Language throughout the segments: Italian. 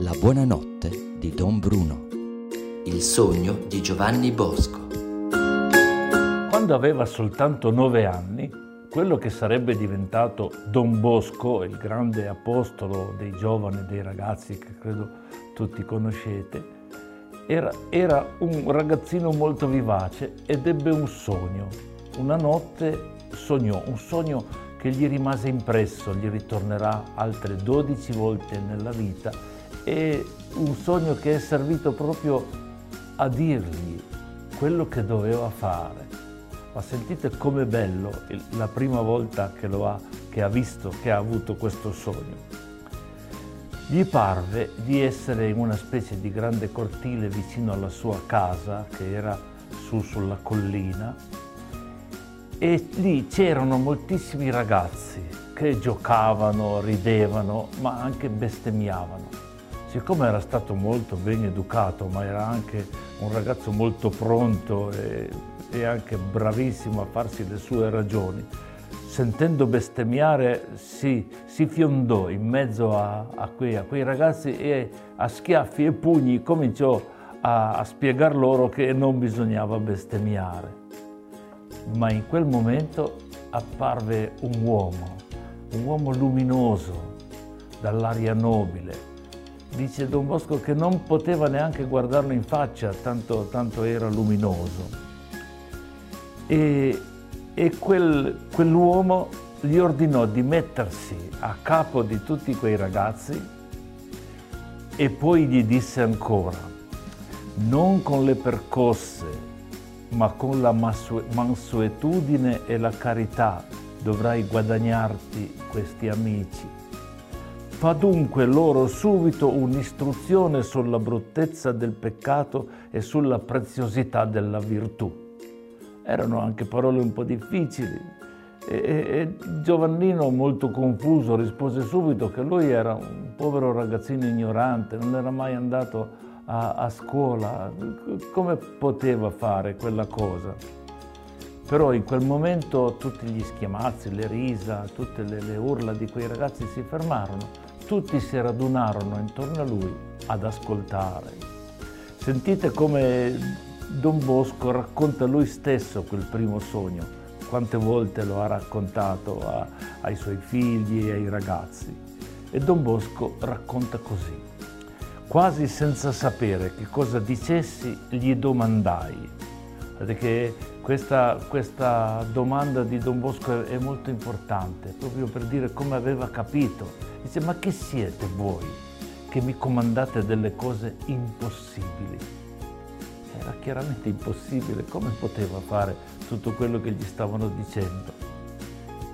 La buonanotte di Don Bruno. Il sogno di Giovanni Bosco. Quando aveva soltanto nove anni, quello che sarebbe diventato Don Bosco, il grande apostolo dei giovani e dei ragazzi che credo tutti conoscete, era, era un ragazzino molto vivace ed ebbe un sogno. Una notte sognò, un sogno che gli rimase impresso, gli ritornerà altre 12 volte nella vita è un sogno che è servito proprio a dirgli quello che doveva fare. Ma sentite com'è bello la prima volta che, lo ha, che ha visto, che ha avuto questo sogno. Gli parve di essere in una specie di grande cortile vicino alla sua casa, che era su sulla collina, e lì c'erano moltissimi ragazzi che giocavano, ridevano, ma anche bestemmiavano. Siccome era stato molto ben educato, ma era anche un ragazzo molto pronto e, e anche bravissimo a farsi le sue ragioni, sentendo bestemmiare si, si fiondò in mezzo a, a, quei, a, quei, ragazzi e a schiaffi e pugni cominciò a, a spiegar loro che non bisognava bestemmiare. Ma in quel momento apparve un uomo, un uomo luminoso, dall'aria nobile, dice Don Bosco che non poteva neanche guardarlo in faccia, tanto, tanto era luminoso. E, e quel, quell'uomo gli ordinò di mettersi a capo di tutti quei ragazzi e poi gli disse ancora, non con le percosse, ma con la mansuetudine e la carità dovrai guadagnarti questi amici Fa dunque loro subito un'istruzione sulla bruttezza del peccato e sulla preziosità della virtù. Erano anche parole un po' difficili e, e, Giovannino, molto confuso, rispose subito che lui era un povero ragazzino ignorante, non era mai andato a, a scuola, come poteva fare quella cosa? Però in quel momento tutti gli schiamazzi, le risa, tutte le, le urla di quei ragazzi si fermarono tutti si radunarono intorno a lui ad ascoltare. Sentite come Don Bosco racconta lui stesso quel primo sogno, quante volte lo ha raccontato a, ai suoi figli e ai ragazzi. E Don Bosco racconta così. Quasi senza sapere che cosa dicessi, gli domandai. Perché questa, questa domanda di Don Bosco è molto importante, proprio per dire come aveva capito Dice, ma chi siete voi che mi comandate delle cose impossibili? Era chiaramente impossibile, come poteva fare tutto quello che gli stavano dicendo?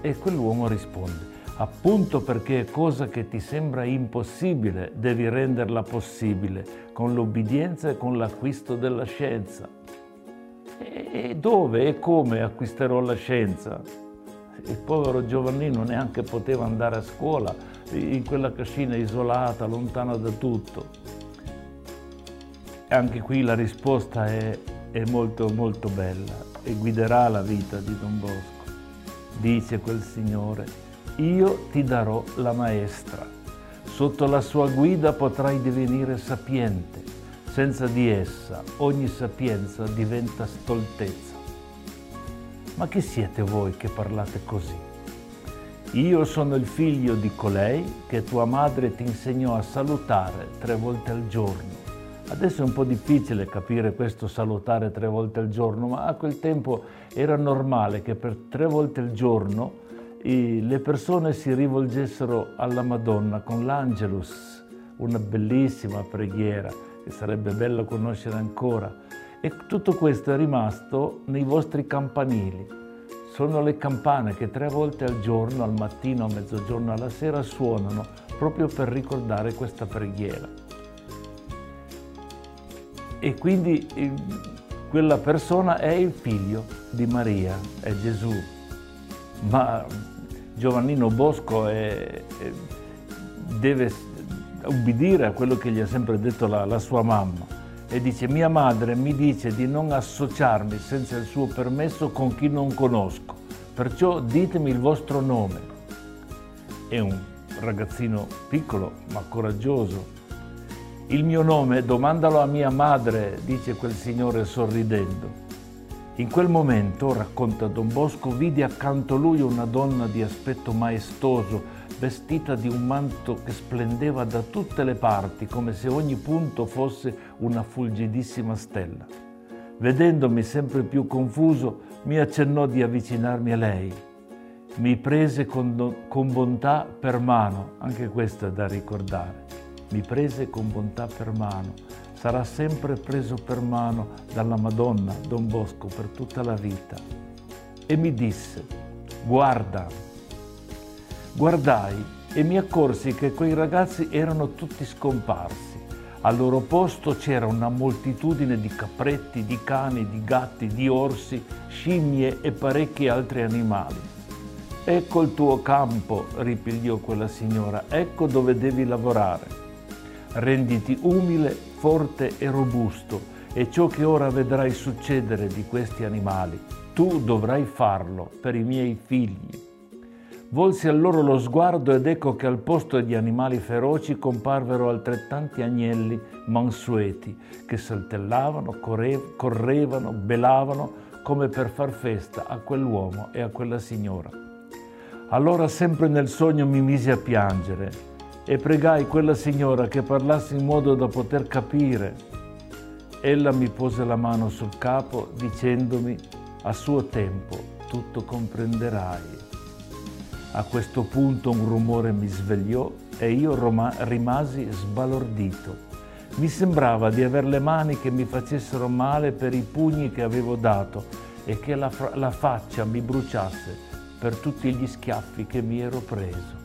E quell'uomo risponde, appunto perché è cosa che ti sembra impossibile, devi renderla possibile con l'obbedienza e con l'acquisto della scienza. E dove e come acquisterò la scienza? Il povero Giovannino neanche poteva andare a scuola in quella cascina isolata, lontana da tutto. Anche qui la risposta è, è molto molto bella e guiderà la vita di Don Bosco. Dice quel Signore, io ti darò la maestra. Sotto la sua guida potrai divenire sapiente. Senza di essa ogni sapienza diventa stoltezza. Ma chi siete voi che parlate così? Io sono il figlio di colei che tua madre ti insegnò a salutare tre volte al giorno. Adesso è un po' difficile capire questo salutare tre volte al giorno, ma a quel tempo era normale che per tre volte al giorno le persone si rivolgessero alla Madonna con l'Angelus, una bellissima preghiera che sarebbe bello conoscere ancora. E tutto questo è rimasto nei vostri campanili sono le campane che tre volte al giorno, al mattino, a mezzogiorno, alla sera suonano proprio per ricordare questa preghiera. E quindi eh, quella persona è il figlio di Maria, è Gesù. Ma Giovannino Bosco è, è, deve ubbidire a quello che gli ha sempre detto la, la sua mamma e dice mia madre mi dice di non associarmi senza il suo permesso con chi non conosco, perciò ditemi il vostro nome. È un ragazzino piccolo ma coraggioso Il mio nome, domandalo a mia madre, dice quel signore sorridendo. In quel momento, racconta Don Bosco, vidi accanto a lui una donna di aspetto maestoso, vestita di un manto che splendeva da tutte le parti, come se ogni punto fosse una fulgidissima stella. Vedendomi sempre più confuso, mi accennò di avvicinarmi a lei. Mi prese con, con bontà per mano, anche questa è da ricordare. Mi prese con bontà per mano sarà sempre preso per mano dalla Madonna, Don Bosco, per tutta la vita. E mi disse, guarda, guardai e mi accorsi che quei ragazzi erano tutti scomparsi. Al loro posto c'era una moltitudine di capretti, di cani, di gatti, di orsi, scimmie e parecchi altri animali. Ecco il tuo campo, ripigliò quella signora, ecco dove devi lavorare. Renditi umile forte e robusto e ciò che ora vedrai succedere di questi animali, tu dovrai farlo per i miei figli. Volsi a loro lo sguardo ed ecco che al posto degli animali feroci comparvero altrettanti agnelli mansueti che saltellavano, correvano, belavano come per far festa a quell'uomo e a quella signora. Allora sempre nel sogno mi misi a piangere e pregai quella signora che parlasse in modo da poter capire. Ella mi pose la mano sul capo dicendomi a suo tempo tutto comprenderai. A questo punto un rumore mi svegliò e io rimasi sbalordito. Mi sembrava di avere le mani che mi facessero male per i pugni che avevo dato e che la, la faccia mi bruciasse per tutti gli schiaffi che mi ero preso.